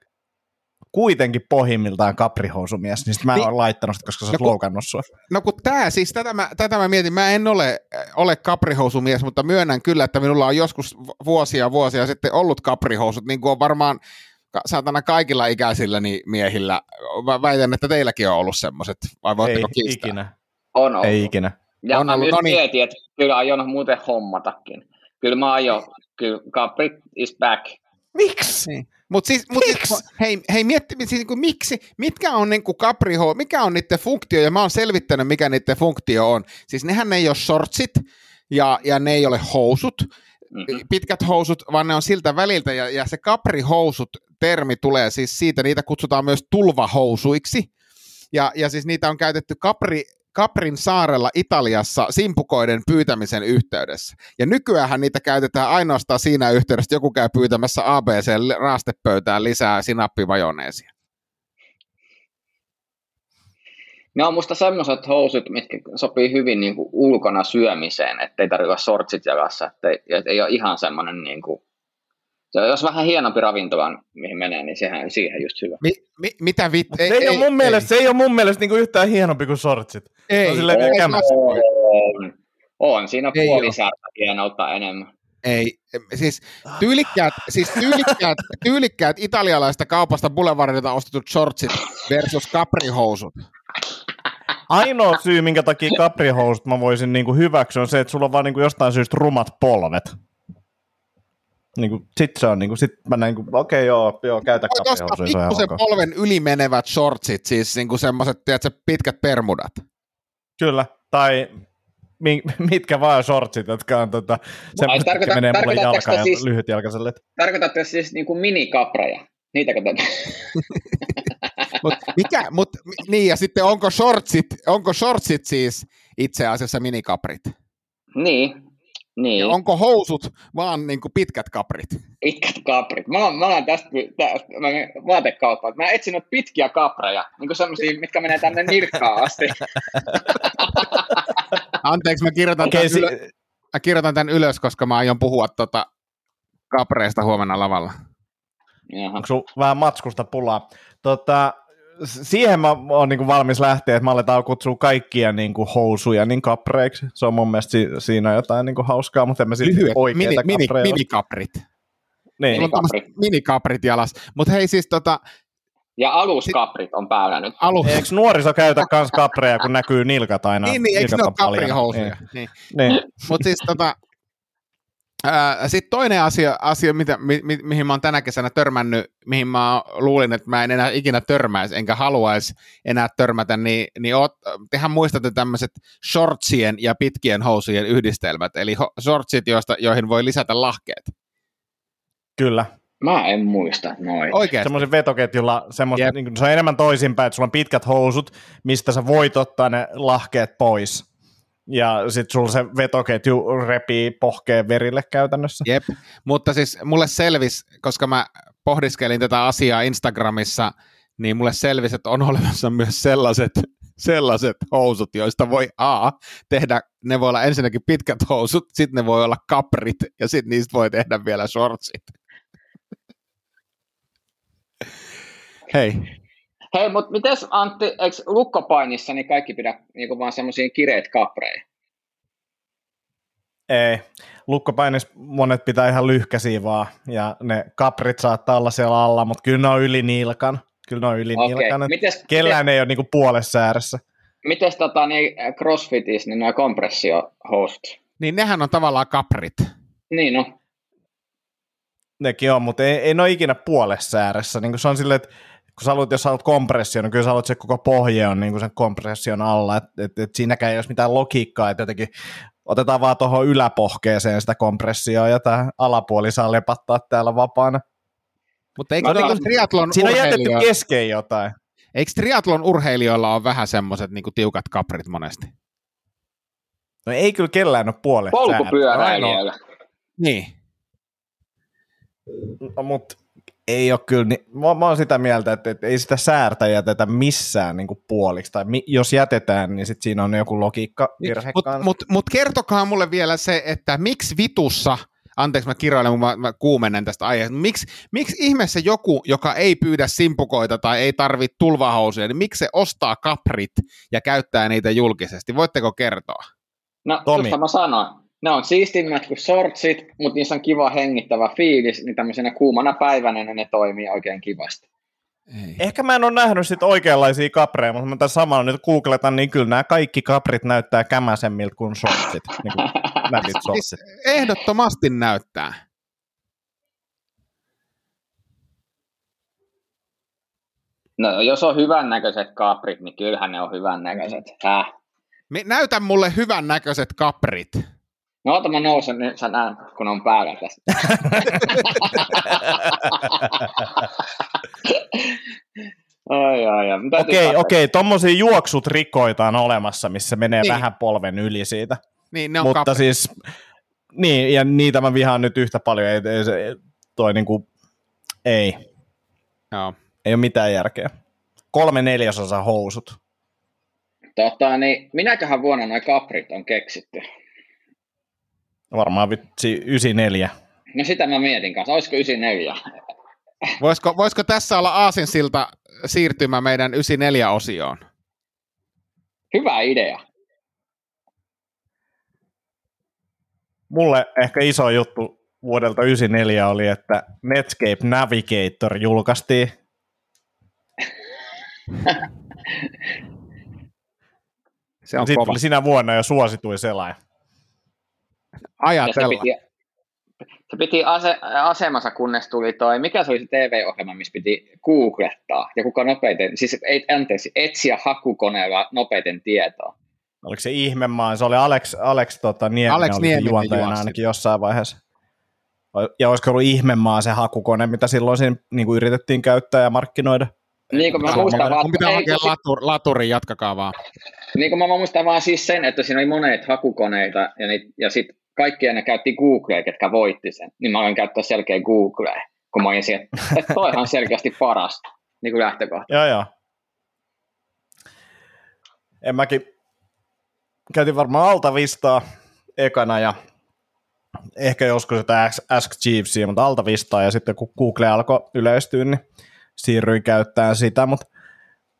kuitenkin pohjimmiltaan kaprihousumies, niin mä en Niin. ole laittanut sitä, koska sä oot No loukannut sua. No kun tää, siis tätä mä, tätä mä mietin, mä en ole, ole kaprihousumies, mutta myönnän kyllä, että minulla on joskus vuosia vuosia sitten ollut kaprihousut, niin kuin on varmaan saatana kaikilla ikäisillä niin miehillä. Mä väitän, että teilläkin on ollut semmoiset, vai Ei voitteko kiistää? ikinä, On ollut. ei ikinä. Ja On mä ollut, no niin. mietin, että kyllä aion muuten hommatakin. Kyllä mä aion, kyllä Capri is back. Miksi? Niin. Mutta siis, mut siis, hei, hei mietti, siis niinku, miksi, mitkä on niinku kapriho, mikä on niiden funktio, ja mä oon selvittänyt, mikä niiden funktio on. Siis nehän ei ole shortsit, ja, ja ne ei ole housut, Mm-hmm. pitkät housut, vaan ne on siltä väliltä, ja, ja se kaprihousut termi tulee siis siitä, niitä kutsutaan myös tulvahousuiksi, ja, ja siis niitä on käytetty kapri, Kaprin saarella Italiassa simpukoiden pyytämisen yhteydessä. Ja nykyään niitä käytetään ainoastaan siinä yhteydessä, että joku käy pyytämässä ABC-raastepöytään lisää sinappimajoneesia. Ne on musta semmoiset housut, mitkä sopii hyvin niin kuin ulkona syömiseen, ettei tarvitse olla shortsit jalassa, ettei, et ei ole ihan semmoinen niin kuin, se, jos vähän hienompi ravintola, mihin menee, niin sehän on siihen just hyvä. Mi, mi, mitä vit... Se ei, ole mun mielestä, se ei ole mun mielestä niinku yhtään hienompi kuin shortsit. Ei, se on ei, kämässä. On, on siinä Ei puoli oo. särtä hienoutta enemmän. ei. Siis tyylikkäät, siis tyylikkäät, *laughs* tyylikkäät italialaista kaupasta Boulevardilta ostetut shortsit versus kaprihousut. Ainoa syy, minkä takia kaprihousut mä voisin niinku hyväksyä, on se, että sulla on vaan niinku jostain syystä rumat polvet. Niinku, sit se on, niinku, sit mä näin, okei okay, joo, joo, käytä Voit ostaa kaprihousuja, se on ihan ok. polven ylimenevät shortsit, siis niinku semmoiset, tiedätkö, pitkät permudat. Kyllä, tai mi- mitkä vaan shortsit, jotka on tota, semmoiset, tarkoita- jotka menee mulle jalkaan ja siis- Niin. lyhytjalkaiselle. Tarkoitatte siis niin kuin minikapreja? Niitäkö te... *laughs* Mut mikä, mut, niin ja sitten onko shortsit, onko shortsit siis itse asiassa minikaprit? niin, niin. Ja onko housut vaan niinku pitkät kaprit? pitkät kaprit. Mä mä oon tästä, tästä mä vaatekauppaan. Mä etsin noita pitkiä kapreja, niin kuin semmosia, mitkä menee tänne nirkkaan asti. *laughs* Anteeksi, mä kirjoitan, okay, si- ylö, mä kirjoitan tämän ylös, koska mä aion puhua tota kapreista huomenna lavalla. Jaha. onko vähän matskusta pulaa? Tota, siihen mä oon niinku valmis lähteä, että mä aletaan kutsua kaikkia niinku housuja niin kapreiksi. Se on mun mielestä si- siinä on jotain niinku hauskaa, mutta en mä sitten Lyhyet mini, oikeita mini, kapreja. minikaprit. niin. Tommoset minikaprit jalas. Mutta hei siis tota, Ja aluskaprit on päällä nyt. alu... Eikö nuoriso käytä kans kapreja, kun näkyy nilkat aina? niin, niin, eikö ne ole kaprihousuja? Niin. Niin. niin. Mutta siis tota, sitten toinen asia, asia mitä, mi, mi, mihin mä oon tänä kesänä törmännyt, mihin mä luulin, että mä en enää ikinä törmäisi, enkä haluaisi enää törmätä, niin, niin oot, tehän muistatte tämmöiset shortsien ja pitkien housujen yhdistelmät, eli ho, shortsit, joista, joihin voi lisätä lahkeet. Kyllä. Mä en muista noin. Oikeasti. Semmoisen vetoketjulla, semmoista, Jep. niin kuin, se on enemmän toisinpäin, että sulla on pitkät housut, mistä sä voit ottaa ne lahkeet pois. Ja sitten sulla se vetoketju repii pohkeen verille käytännössä. Jep, mutta siis mulle selvisi, koska mä pohdiskelin tätä asiaa Instagramissa, niin mulle selvisi, että on olemassa myös sellaiset, *laughs* sellaiset housut, joista voi A, tehdä, ne voi olla ensinnäkin pitkät housut, sitten ne voi olla kaprit, ja sitten niistä voi tehdä vielä shortsit. Hei, Hei, mutta mites Antti, eikö lukkopainissa niin kaikki pidä niin vaan semmoisia kireet kapreja? Ei. Lukkopainis monet pitää ihan lyhkäisiä vaan, ja ne kaprit saattaa olla siellä alla, mutta kyllä ne on yli nilkan. Kyllä ne on yli Okei, nilkan. mites, Kellään ei ole niinku puolessa ääressä. mites tota, niin crossfitissä, niin nämä kompressiohousut, Niin nehän on tavallaan kaprit. Niin no. Nekin on, mutta ei, ei ne ole ikinä puolessa ääressä. Niin se on silleen, että kun sä haluat, jos sä haluat kompression, niin kyllä sä haluat, että se koko pohje on niin kuin sen kompression alla, että et, et siinäkään ei ole mitään logiikkaa, että jotenkin otetaan vaan tuohon yläpohkeeseen sitä kompressioa ja tämä alapuoli saa lepattaa täällä vapaana. Mutta eikö no, niin, triatlon Siinä on jätetty kesken jotain. Eikö triatlon urheilijoilla ole vähän semmoiset niin tiukat kaprit monesti? No ei kyllä kellään ole puolet. Polkupyöräilijöillä. Niin. No, mutta ei ole kyllä, niin, mä, mä oon sitä mieltä, että, että ei sitä säärtä jätetä missään niin kuin puoliksi, tai mi, jos jätetään, niin sit siinä on joku logiikka virhe Mutta mut, mut kertokaa mulle vielä se, että miksi vitussa, anteeksi mä kirjoilen, mä, mä kuumenen tästä aiheesta, miksi, miksi ihmeessä joku, joka ei pyydä simpukoita tai ei tarvitse tulvahousuja, niin miksi se ostaa kaprit ja käyttää niitä julkisesti? Voitteko kertoa? No, Tomi. mä sanoin, ne on siistimmät kuin shortsit, mutta niissä on kiva hengittävä fiilis, niin tämmöisenä kuumana päivänä ne toimii oikein kivasti. Ei. Ehkä mä en ole nähnyt sit oikeanlaisia kapreja, mutta mä tässä samalla nyt googletan, niin kyllä nämä kaikki kaprit näyttää kämäsemmiltä kuin shortsit. *laughs* niin kuin shortsit. Ehdottomasti näyttää. No jos on hyvän näköiset kaprit, niin kyllähän ne on hyvän näköiset. Häh? Näytä mulle hyvän näköiset kaprit. No ota mä nousen, niin sä näen, kun on päällä tässä. *laughs* ai, ai, ai. Okei, okei, okay, tommosia juoksut rikoita on olemassa, missä menee niin. vähän polven yli siitä. Niin, ne on Mutta kapri. siis, niin, ja niitä mä vihaan nyt yhtä paljon, ei, ei, toi niinku, ei. Joo. Ei ole mitään järkeä. Kolme neljäsosa housut. Tota, niin minäköhän vuonna noin kaprit on keksitty? Varmaan vitsi 94. No sitä mä mietin kanssa. Olisiko 94? Voisiko, voisiko tässä olla aasinsilta siirtymä meidän 94-osioon? Hyvä idea. Mulle ehkä iso juttu vuodelta 94 oli, että Netscape Navigator julkaistiin. Se on Sitten kova. sinä vuonna jo suosituin selain ajatella. Se piti, se piti ase, asemassa, kunnes tuli toi, mikä se oli se TV-ohjelma, missä piti googlettaa, ja kuka nopeiten, siis ei, anteeksi, etsiä hakukoneella nopeiten tietoa. Oliko se ihmemaa, se oli Alex, Alex tota, Nieminen, Alex oli Nieminen juontajana juosti. ainakin jossain vaiheessa. Ja olisiko ollut ihmemaa se hakukone, mitä silloin siinä, niin kuin yritettiin käyttää ja markkinoida? Niin kuin mä muistan vaan... Pitää hakea latur, laturi, jatkakaa vaan. Niin kuin mä muistan vaan siis sen, että siinä oli monet hakukoneita ja, niit, ja sitten kaikki ne käytti Googlea, ketkä voitti sen. Niin mä aloin käyttää selkeä Googlea, kun mä olin että toihan on selkeästi paras niin kuin lähtökohta. joo, joo. En mäkin käytin varmaan Altavistaa ekana ja ehkä joskus sitä Ask Jeevesia, mutta Altavistaa ja sitten kun Google alkoi yleistyä, niin siirryin käyttämään sitä, mutta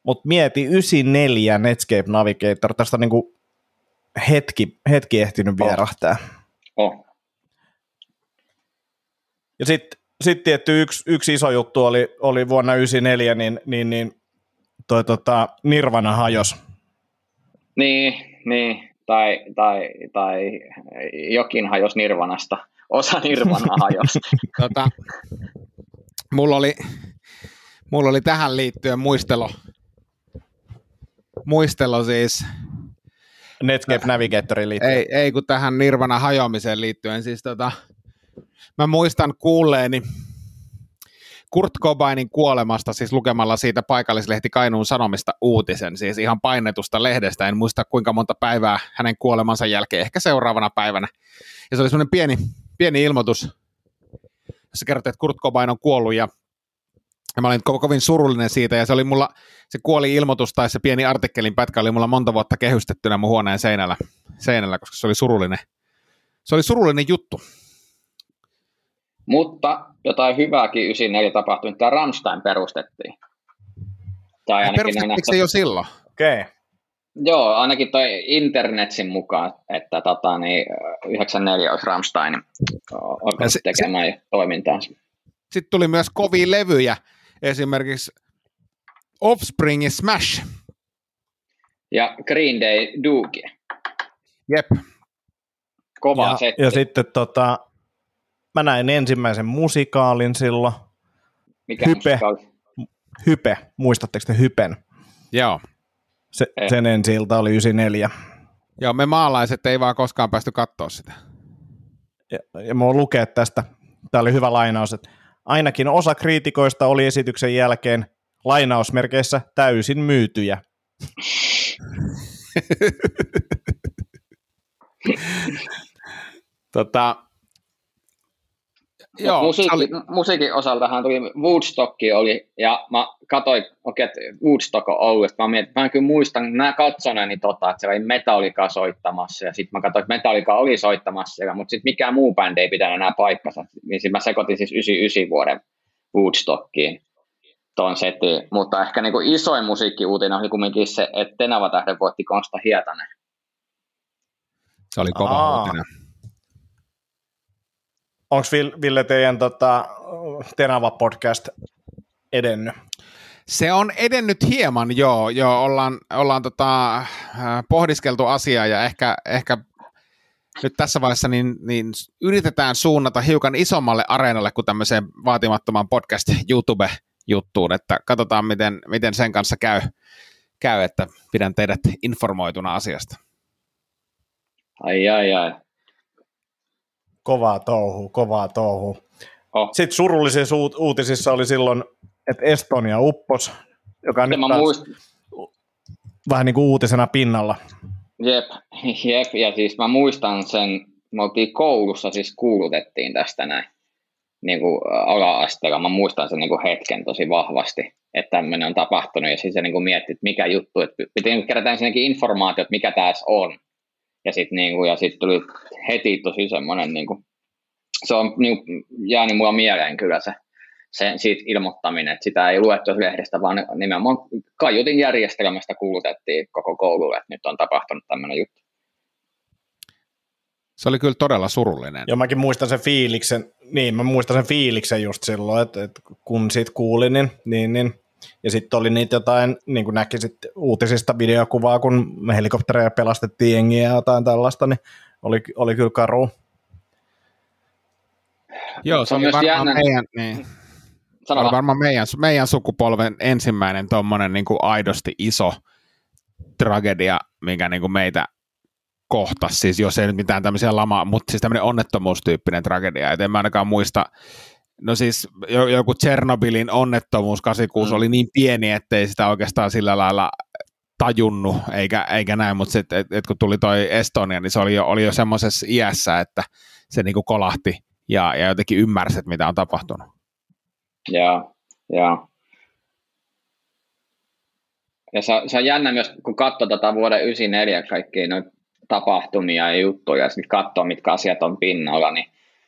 mut mieti 94 Netscape Navigator, tästä on niinku hetki, hetki ehtinyt vierahtaa. Oh. Ja sitten sit tietty yksi, yksi iso juttu oli, oli vuonna 94, niin, niin, niin toi tota, Nirvana hajos. Niin, niin. Tai, tai, tai jokin hajos Nirvanasta. Osa Nirvana *laughs* hajos. tota, mulla oli, mulla oli tähän liittyen muistelo, muistelo siis. Netscape Navigatorin liittyen. Ei, ei kun tähän Nirvana hajoamiseen liittyen. Siis tota, mä muistan kuulleeni Kurt Cobainin kuolemasta, siis lukemalla siitä paikallislehti Kainuun Sanomista uutisen, siis ihan painetusta lehdestä, en muista kuinka monta päivää hänen kuolemansa jälkeen, ehkä seuraavana päivänä. Ja se oli semmoinen pieni, pieni ilmoitus, jossa kerrottiin, että Kurt Cobain on kuollut ja ja mä olin ko- kovin surullinen siitä, ja se oli mulla, se kuoli ilmoitus tai se pieni artikkelin pätkä oli mulla monta vuotta kehystettynä mun huoneen seinällä, seinällä koska se oli surullinen, se oli surullinen juttu. Mutta jotain hyvääkin 94 tapahtui, tämä Rammstein perustettiin. Tai ainakin perustettiinko se jo silloin? Okei. Okay. Joo, ainakin toi internetsin mukaan, että tota, niin, 94 olisi Rammstein alkanut tekemään se, toimintaansa. Sitten tuli myös kovia levyjä, esimerkiksi Offspringin Smash. Ja Green Day Doogie. Jep. Kova ja, setti. ja sitten tota, mä näin ensimmäisen musikaalin silloin. Mikä Hype. musikaali? Hype, muistatteko te Hypen? Joo. Se, Ei. sen ensi ilta oli 94. Joo, me maalaiset ei vaan koskaan päästy katsoa sitä. Ja, ja mä voin lukea tästä, tämä oli hyvä lainaus, että ainakin osa kriitikoista oli esityksen jälkeen lainausmerkeissä täysin myytyjä. *laughs* Tota, Joo, musiikki, oli, musiikin osaltahan tuli Woodstock oli, ja mä katsoin, okei, että Woodstock on ollut, mä mietin, mä kyllä muistan, mä katsoneeni tota, että siellä oli Metallica soittamassa, ja sitten mä katsoin, että Metallica oli soittamassa siellä, mutta sitten mikään muu bändi ei pitänyt enää paikkansa, niin sit mä sekoitin siis 99 vuoden Woodstockiin ton setin, mutta ehkä niinku isoin musiikkiuutinen oli kumminkin se, että Tenava Tähden voitti Konsta Hietanen. se oli kova Aa. uutinen. Onko Ville teidän tota, Tenava-podcast edennyt? Se on edennyt hieman, joo. joo ollaan ollaan tota, äh, pohdiskeltu asiaa ja ehkä, ehkä nyt tässä vaiheessa niin, niin yritetään suunnata hiukan isommalle areenalle kuin tämmöiseen vaatimattoman podcast YouTube-juttuun, että katsotaan miten, miten sen kanssa käy, käy, että pidän teidät informoituna asiasta. Ai ai ai. Kovaa touhu, kovaa touhu. Oh. Sitten surullisissa uut- uutisissa oli silloin, että Estonia uppos, joka on nyt taas muistan, vähän niin kuin uutisena pinnalla. Jep, *laughs* jep, ja siis mä muistan sen, me oltiin koulussa, siis kuulutettiin tästä näin niin kuin ala-asteella. Mä muistan sen niin kuin hetken tosi vahvasti, että tämmöinen on tapahtunut, ja siis se niin kuin mietti, että mikä juttu, että piti niin kerätä ensinnäkin informaatio, että mikä tässä on. Ja sitten niin kuin, ja sit tuli heti tosi semmoinen, niin kuin, se on niin kuin, jäänyt mulla mieleen kyllä se, se siitä ilmoittaminen, että sitä ei luettu lehdestä, vaan nimenomaan kaiutin järjestelmästä kuulutettiin koko koululle, että nyt on tapahtunut tämmöinen juttu. Se oli kyllä todella surullinen. Ja mäkin muistan sen fiiliksen, niin mä muistan sen fiiliksen just silloin, että, että kun siitä kuulin, niin, niin, niin ja sitten oli niitä jotain, niin kuin näki sit uutisista videokuvaa, kun helikoptereja pelastettiin jengiä ja jotain tällaista, niin oli, oli kyllä karu. Joo, Se se on oli myös varmaan jännä- meidän, niin, Sano oli varmaan meidän, meidän sukupolven ensimmäinen tuommoinen niin kuin aidosti iso tragedia, mikä niin kuin meitä kohtasi, siis jos ei nyt mitään tämmöisiä lama, mutta siis tämmöinen onnettomuustyyppinen tragedia, et en mä ainakaan muista, no siis jo- joku Tchernobylin onnettomuus 86 Mm. oli niin pieni, ettei sitä oikeastaan sillä lailla tajunnut, eikä, eikä näin, mutta sitten, et, et kun tuli toi Estonia, niin se oli jo, oli jo semmoisessa iässä, että se niinku kolahti ja, ja jotenkin ymmärsi, että mitä on tapahtunut. Joo, joo. Ja se, se on jännä myös, kun katsoo tätä vuoden 94 kaikkia noita tapahtumia ja juttuja, ja sitten katsoo, mitkä asiat on pinnalla, niin,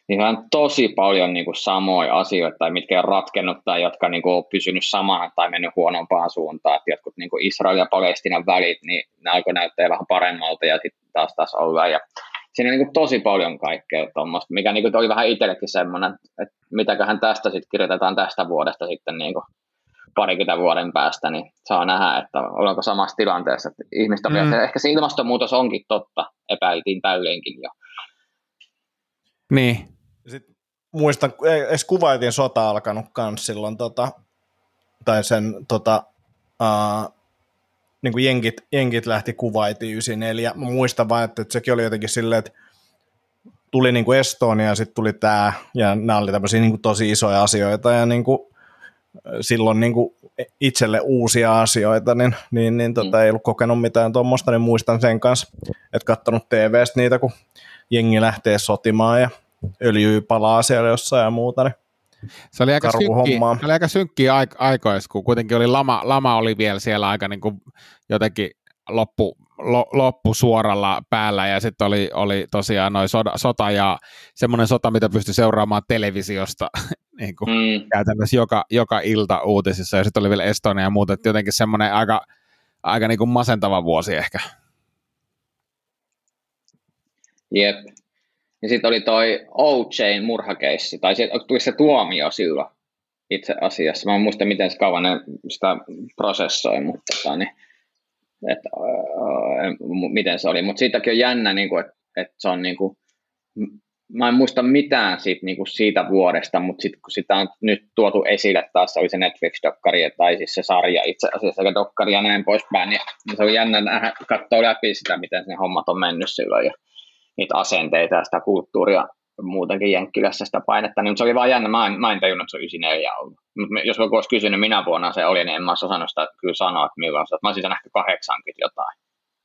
niin on tosi paljon niin kuin samoja asioita, tai mitkä on ratkennut, tai jotka niin kuin, on pysynyt samana tai mennyt huonompaan suuntaan. Että jotkut niin kuin Israel ja Palestinan välit, niin ne alkoi näyttää vähän paremmalta, ja sitten taas taas olla. Ja siinä on niin kuin tosi paljon kaikkea tuommoista, mikä niin kuin oli vähän itsellekin semmoinen, että mitäköhän tästä sitten kirjoitetaan tästä vuodesta sitten niin kuin parikymmentä vuoden päästä, niin saa nähdä, että ollaanko samassa tilanteessa. Että ihmistä Mm. mm. Ehkä se ilmastonmuutos onkin totta, epäiltiin täydenkin jo. Niin, muistan, ei edes kuvailtiin sota alkanut kans silloin, tota, tai sen tota, uh, niin kuin jenkit, jenkit lähti kuvaitiin 94. Mä muistan vain, että, että sekin oli jotenkin silleen, että tuli niin kuin Estonia ja sitten tuli tämä, ja nämä oli tämmöisiä niin kuin tosi isoja asioita, ja niin kuin, silloin niin kuin itselle uusia asioita, niin, niin, niin tota, Mm. ei ollut kokenut mitään tuommoista, niin muistan sen kanssa, että katsonut TVstä niitä, kun jengi lähtee sotimaan ja öljyä palaa siellä jossain ja muuta, niin Se oli aika se oli aika synkkiä aik- aikoissa, kun kuitenkin oli lama, lama oli vielä siellä aika niin kuin jotenkin loppu, lo, loppu suoralla päällä ja sitten oli, oli tosiaan noin soda, sota ja semmoinen sota, mitä pystyi seuraamaan televisiosta *laughs* niin kuin Mm, käytännössä joka, joka ilta uutisissa ja sitten oli vielä Estonia ja muuta, että jotenkin semmoinen aika, aika niin kuin masentava vuosi ehkä. jep. Ja sitten oli toi OJn murhakeissi, tai se, tuli se tuomio silloin itse asiassa. Mä en muista, miten se kauan ne sitä prosessoi, mutta tota, niin, et, miten se oli. Mutta siitäkin on jännä, niin että, että se on niin kuin, mä en muista mitään siitä, niin kuin siitä vuodesta, mutta sitten kun sitä on nyt tuotu esille taas, oli se Netflix-dokkari tai siis se sarja itse asiassa, sekä dokkari ja näin poispäin, niin se on jännä nähdä, katsoa läpi sitä, miten ne hommat on mennyt silloin ja niitä asenteita ja sitä kulttuuria muutenkin Jenkkilässä sitä painetta, niin se oli vaan jännä, mä en, mä en tajunnut, että se on 94 ollut. Mutta jos joku olisi kysynyt minä vuonna se oli, niin en mä olisi osannut sitä kyllä sanoa, että milloin se, mä olisin ehkä 80 jotain,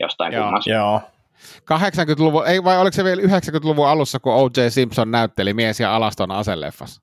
jostain Joo, joo. 80-luvun, ei vai oliko se vielä 90-luvun alussa, kun O.J. Simpson näytteli mies ja alaston aseleffassa?